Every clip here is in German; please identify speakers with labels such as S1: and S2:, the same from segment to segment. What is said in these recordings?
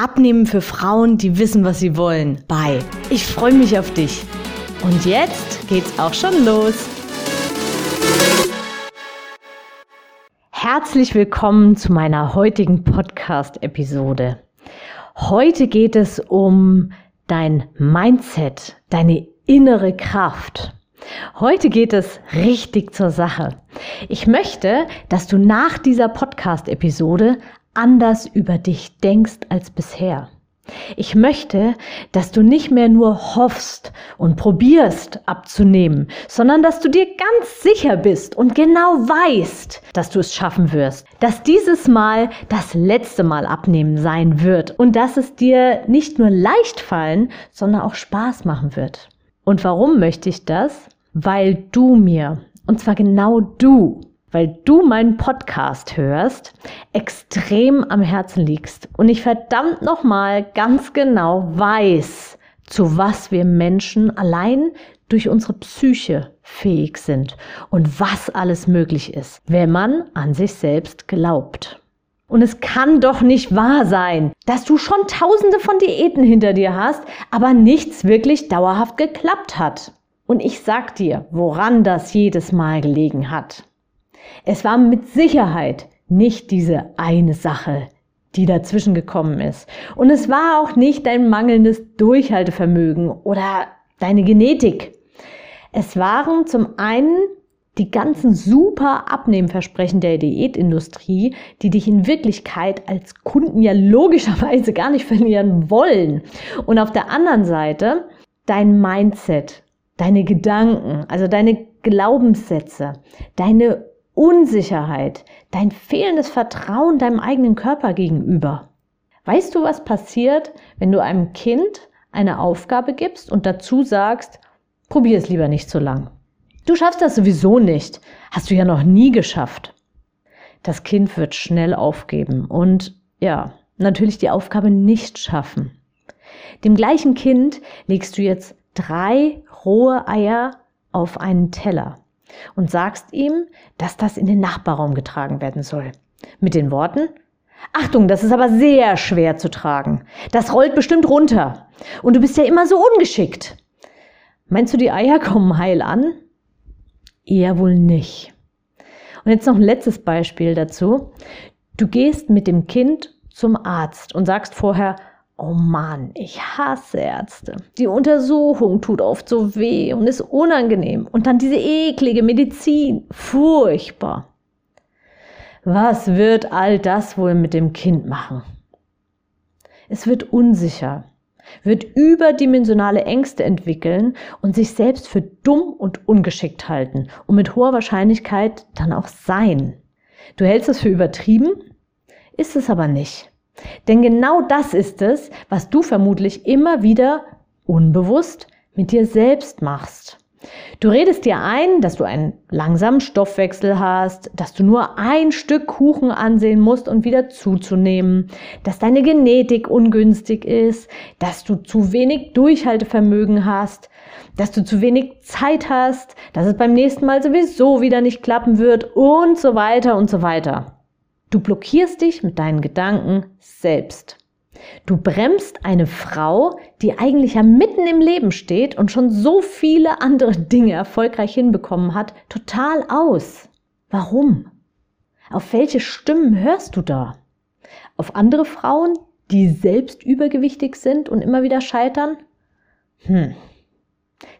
S1: Abnehmen für Frauen, die wissen, was sie wollen, bei. Ich freue mich auf dich. Und jetzt geht's auch schon los. Herzlich willkommen zu meiner heutigen Podcast-Episode. Heute geht es um dein Mindset, deine innere Kraft. Heute geht es richtig zur Sache. Ich möchte, dass du nach dieser Podcast-Episode anders über dich denkst als bisher. Ich möchte, dass du nicht mehr nur hoffst und probierst abzunehmen, sondern dass du dir ganz sicher bist und genau weißt, dass du es schaffen wirst, dass dieses Mal das letzte Mal abnehmen sein wird und dass es dir nicht nur leicht fallen, sondern auch Spaß machen wird. Und warum möchte ich das? Weil du mir, und zwar genau du, weil du meinen Podcast hörst, extrem am Herzen liegst und ich verdammt nochmal ganz genau weiß, zu was wir Menschen allein durch unsere Psyche fähig sind und was alles möglich ist, wenn man an sich selbst glaubt. Und es kann doch nicht wahr sein, dass du schon tausende von Diäten hinter dir hast, aber nichts wirklich dauerhaft geklappt hat. Und ich sag dir, woran das jedes Mal gelegen hat. Es war mit Sicherheit nicht diese eine Sache, die dazwischen gekommen ist. Und es war auch nicht dein mangelndes Durchhaltevermögen oder deine Genetik. Es waren zum einen die ganzen super Abnehmversprechen der Diätindustrie, die dich in Wirklichkeit als Kunden ja logischerweise gar nicht verlieren wollen. Und auf der anderen Seite dein Mindset, deine Gedanken, also deine Glaubenssätze, deine Unsicherheit, dein fehlendes Vertrauen deinem eigenen Körper gegenüber. Weißt du, was passiert, wenn du einem Kind eine Aufgabe gibst und dazu sagst, probier es lieber nicht so lang. Du schaffst das sowieso nicht. Hast du ja noch nie geschafft. Das Kind wird schnell aufgeben und ja, natürlich die Aufgabe nicht schaffen. Dem gleichen Kind legst du jetzt drei rohe Eier auf einen Teller und sagst ihm, dass das in den Nachbarraum getragen werden soll. Mit den Worten, Achtung, das ist aber sehr schwer zu tragen. Das rollt bestimmt runter. Und du bist ja immer so ungeschickt. Meinst du, die Eier kommen heil an? Eher wohl nicht. Und jetzt noch ein letztes Beispiel dazu. Du gehst mit dem Kind zum Arzt und sagst vorher, Oh Mann, ich hasse Ärzte. Die Untersuchung tut oft so weh und ist unangenehm. Und dann diese eklige Medizin. Furchtbar. Was wird all das wohl mit dem Kind machen? Es wird unsicher, wird überdimensionale Ängste entwickeln und sich selbst für dumm und ungeschickt halten und mit hoher Wahrscheinlichkeit dann auch sein. Du hältst es für übertrieben, ist es aber nicht. Denn genau das ist es, was du vermutlich immer wieder unbewusst mit dir selbst machst. Du redest dir ein, dass du einen langsamen Stoffwechsel hast, dass du nur ein Stück Kuchen ansehen musst und wieder zuzunehmen, dass deine Genetik ungünstig ist, dass du zu wenig Durchhaltevermögen hast, dass du zu wenig Zeit hast, dass es beim nächsten Mal sowieso wieder nicht klappen wird und so weiter und so weiter. Du blockierst dich mit deinen Gedanken selbst. Du bremst eine Frau, die eigentlich ja mitten im Leben steht und schon so viele andere Dinge erfolgreich hinbekommen hat, total aus. Warum? Auf welche Stimmen hörst du da? Auf andere Frauen, die selbst übergewichtig sind und immer wieder scheitern? Hm.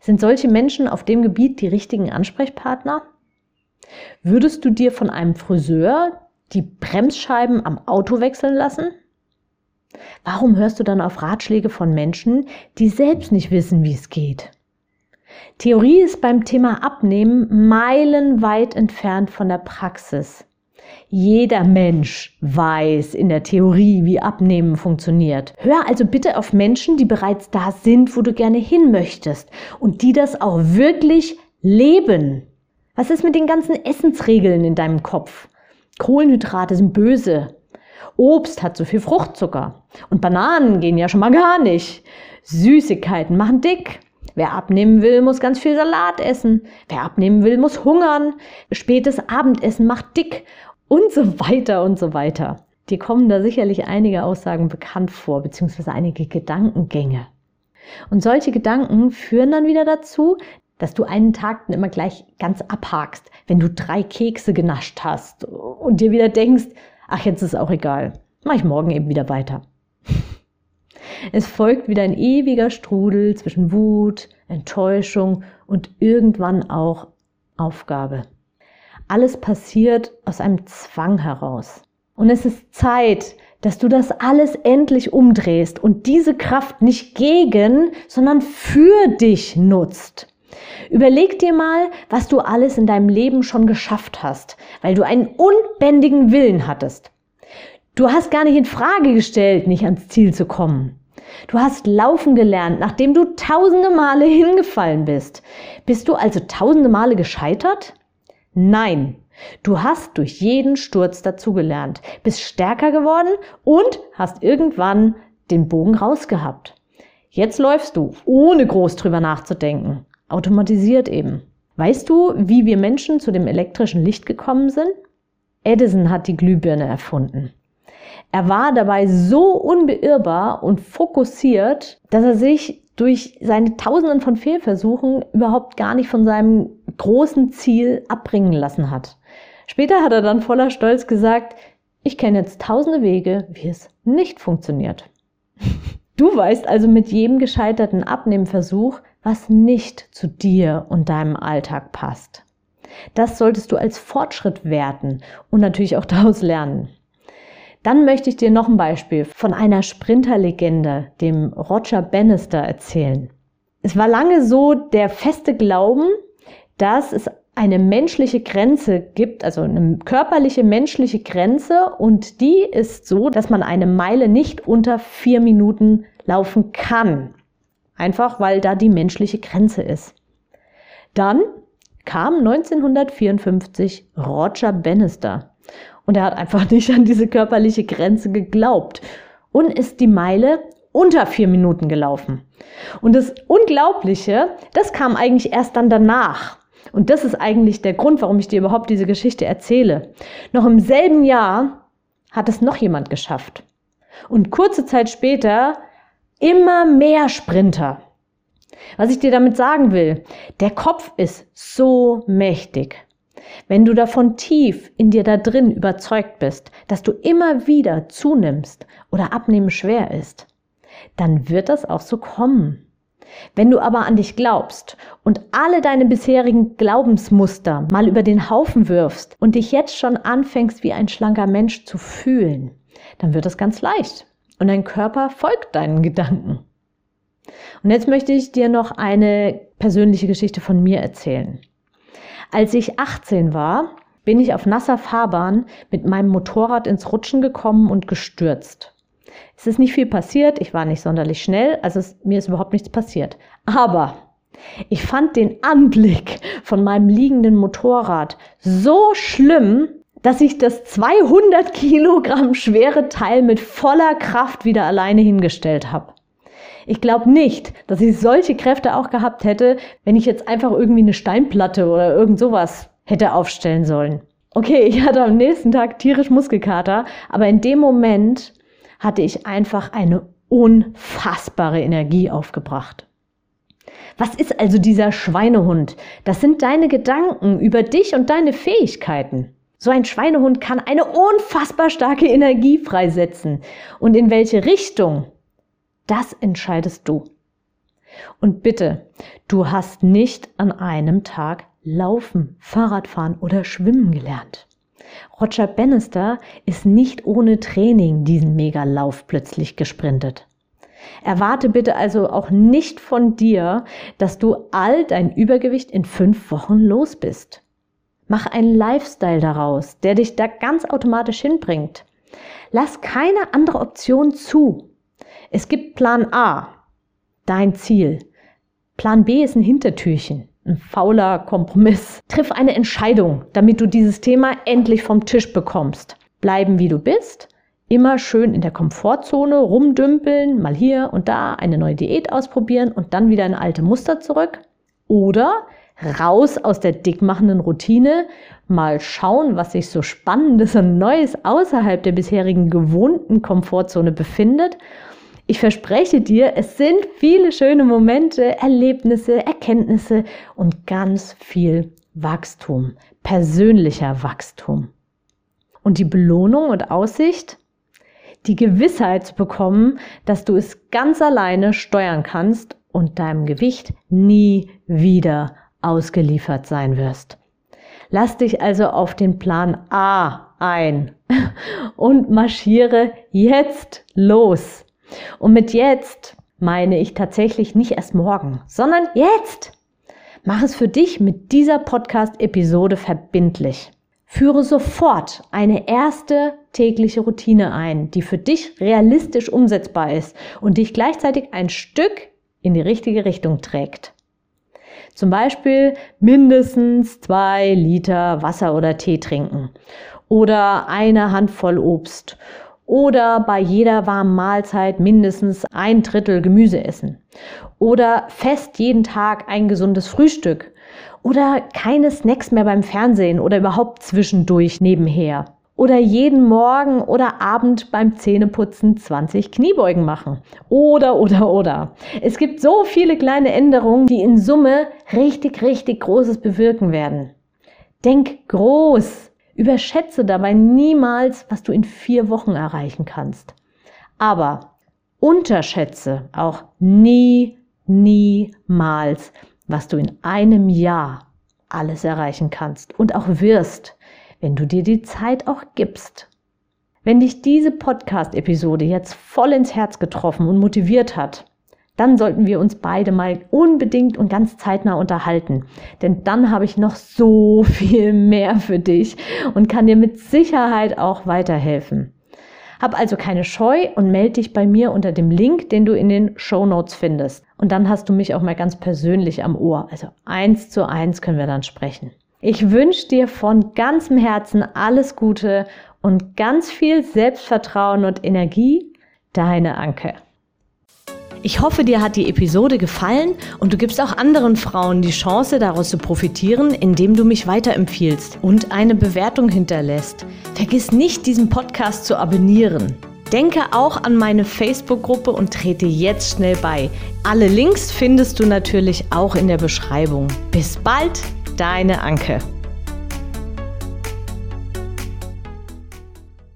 S1: Sind solche Menschen auf dem Gebiet die richtigen Ansprechpartner? Würdest du dir von einem Friseur die Bremsscheiben am Auto wechseln lassen? Warum hörst du dann auf Ratschläge von Menschen, die selbst nicht wissen, wie es geht? Theorie ist beim Thema Abnehmen meilenweit entfernt von der Praxis. Jeder Mensch weiß in der Theorie, wie Abnehmen funktioniert. Hör also bitte auf Menschen, die bereits da sind, wo du gerne hin möchtest und die das auch wirklich leben. Was ist mit den ganzen Essensregeln in deinem Kopf? Kohlenhydrate sind böse. Obst hat zu viel Fruchtzucker. Und Bananen gehen ja schon mal gar nicht. Süßigkeiten machen dick. Wer abnehmen will, muss ganz viel Salat essen. Wer abnehmen will, muss hungern. Spätes Abendessen macht dick und so weiter und so weiter. Dir kommen da sicherlich einige Aussagen bekannt vor, beziehungsweise einige Gedankengänge. Und solche Gedanken führen dann wieder dazu, dass du einen Tag immer gleich ganz abhakst, wenn du drei Kekse genascht hast und dir wieder denkst, ach, jetzt ist auch egal, mach ich morgen eben wieder weiter. Es folgt wieder ein ewiger Strudel zwischen Wut, Enttäuschung und irgendwann auch Aufgabe. Alles passiert aus einem Zwang heraus. Und es ist Zeit, dass du das alles endlich umdrehst und diese Kraft nicht gegen, sondern für dich nutzt. Überleg dir mal, was du alles in deinem Leben schon geschafft hast, weil du einen unbändigen Willen hattest. Du hast gar nicht in Frage gestellt, nicht ans Ziel zu kommen. Du hast laufen gelernt, nachdem du tausende Male hingefallen bist. Bist du also tausende Male gescheitert? Nein, du hast durch jeden Sturz dazugelernt, bist stärker geworden und hast irgendwann den Bogen rausgehabt. Jetzt läufst du, ohne groß drüber nachzudenken. Automatisiert eben. Weißt du, wie wir Menschen zu dem elektrischen Licht gekommen sind? Edison hat die Glühbirne erfunden. Er war dabei so unbeirrbar und fokussiert, dass er sich durch seine Tausenden von Fehlversuchen überhaupt gar nicht von seinem großen Ziel abbringen lassen hat. Später hat er dann voller Stolz gesagt, ich kenne jetzt tausende Wege, wie es nicht funktioniert. Du weißt also mit jedem gescheiterten Abnehmversuch, was nicht zu dir und deinem Alltag passt. Das solltest du als Fortschritt werten und natürlich auch daraus lernen. Dann möchte ich dir noch ein Beispiel von einer Sprinterlegende, dem Roger Bannister, erzählen. Es war lange so der feste Glauben, dass es eine menschliche Grenze gibt, also eine körperliche menschliche Grenze und die ist so, dass man eine Meile nicht unter vier Minuten laufen kann. Einfach weil da die menschliche Grenze ist. Dann kam 1954 Roger Bannister und er hat einfach nicht an diese körperliche Grenze geglaubt und ist die Meile unter vier Minuten gelaufen. Und das Unglaubliche, das kam eigentlich erst dann danach. Und das ist eigentlich der Grund, warum ich dir überhaupt diese Geschichte erzähle. Noch im selben Jahr hat es noch jemand geschafft. Und kurze Zeit später immer mehr Sprinter. Was ich dir damit sagen will, der Kopf ist so mächtig. Wenn du davon tief in dir da drin überzeugt bist, dass du immer wieder zunimmst oder abnehmen schwer ist, dann wird das auch so kommen. Wenn du aber an dich glaubst und alle deine bisherigen Glaubensmuster mal über den Haufen wirfst und dich jetzt schon anfängst wie ein schlanker Mensch zu fühlen, dann wird es ganz leicht und dein Körper folgt deinen Gedanken. Und jetzt möchte ich dir noch eine persönliche Geschichte von mir erzählen. Als ich 18 war, bin ich auf nasser Fahrbahn mit meinem Motorrad ins Rutschen gekommen und gestürzt. Es ist nicht viel passiert, ich war nicht sonderlich schnell, also es, mir ist überhaupt nichts passiert. Aber ich fand den Anblick von meinem liegenden Motorrad so schlimm, dass ich das 200 Kilogramm schwere Teil mit voller Kraft wieder alleine hingestellt habe. Ich glaube nicht, dass ich solche Kräfte auch gehabt hätte, wenn ich jetzt einfach irgendwie eine Steinplatte oder irgend sowas hätte aufstellen sollen. Okay, ich hatte am nächsten Tag tierisch Muskelkater, aber in dem Moment hatte ich einfach eine unfassbare Energie aufgebracht. Was ist also dieser Schweinehund? Das sind deine Gedanken über dich und deine Fähigkeiten. So ein Schweinehund kann eine unfassbar starke Energie freisetzen. Und in welche Richtung? Das entscheidest du. Und bitte, du hast nicht an einem Tag Laufen, Fahrradfahren oder Schwimmen gelernt. Roger Bannister ist nicht ohne Training diesen Megalauf plötzlich gesprintet. Erwarte bitte also auch nicht von dir, dass du all dein Übergewicht in fünf Wochen los bist. Mach einen Lifestyle daraus, der dich da ganz automatisch hinbringt. Lass keine andere Option zu. Es gibt Plan A, dein Ziel. Plan B ist ein Hintertürchen, ein fauler Kompromiss. Triff eine Entscheidung, damit du dieses Thema endlich vom Tisch bekommst. Bleiben wie du bist, immer schön in der Komfortzone rumdümpeln, mal hier und da eine neue Diät ausprobieren und dann wieder in alte Muster zurück. Oder raus aus der dickmachenden Routine, mal schauen, was sich so Spannendes und Neues außerhalb der bisherigen gewohnten Komfortzone befindet. Ich verspreche dir, es sind viele schöne Momente, Erlebnisse, Erkenntnisse und ganz viel Wachstum, persönlicher Wachstum. Und die Belohnung und Aussicht, die Gewissheit zu bekommen, dass du es ganz alleine steuern kannst und deinem Gewicht nie wieder ausgeliefert sein wirst. Lass dich also auf den Plan A ein und marschiere jetzt los. Und mit jetzt meine ich tatsächlich nicht erst morgen, sondern jetzt. Mach es für dich mit dieser Podcast-Episode verbindlich. Führe sofort eine erste tägliche Routine ein, die für dich realistisch umsetzbar ist und dich gleichzeitig ein Stück in die richtige Richtung trägt. Zum Beispiel mindestens zwei Liter Wasser oder Tee trinken. Oder eine Handvoll Obst. Oder bei jeder warmen Mahlzeit mindestens ein Drittel Gemüse essen. Oder fest jeden Tag ein gesundes Frühstück. Oder keine Snacks mehr beim Fernsehen oder überhaupt zwischendurch nebenher oder jeden Morgen oder Abend beim Zähneputzen 20 Kniebeugen machen. Oder, oder, oder. Es gibt so viele kleine Änderungen, die in Summe richtig, richtig Großes bewirken werden. Denk groß. Überschätze dabei niemals, was du in vier Wochen erreichen kannst. Aber unterschätze auch nie, niemals, was du in einem Jahr alles erreichen kannst und auch wirst wenn du dir die Zeit auch gibst. Wenn dich diese Podcast-Episode jetzt voll ins Herz getroffen und motiviert hat, dann sollten wir uns beide mal unbedingt und ganz zeitnah unterhalten. Denn dann habe ich noch so viel mehr für dich und kann dir mit Sicherheit auch weiterhelfen. Hab also keine Scheu und melde dich bei mir unter dem Link, den du in den Show Notes findest. Und dann hast du mich auch mal ganz persönlich am Ohr. Also eins zu eins können wir dann sprechen. Ich wünsche dir von ganzem Herzen alles Gute und ganz viel Selbstvertrauen und Energie. Deine Anke. Ich hoffe, dir hat die Episode gefallen und du gibst auch anderen Frauen die Chance, daraus zu profitieren, indem du mich weiterempfiehlst und eine Bewertung hinterlässt. Vergiss nicht, diesen Podcast zu abonnieren. Denke auch an meine Facebook-Gruppe und trete jetzt schnell bei. Alle Links findest du natürlich auch in der Beschreibung. Bis bald! Deine Anke.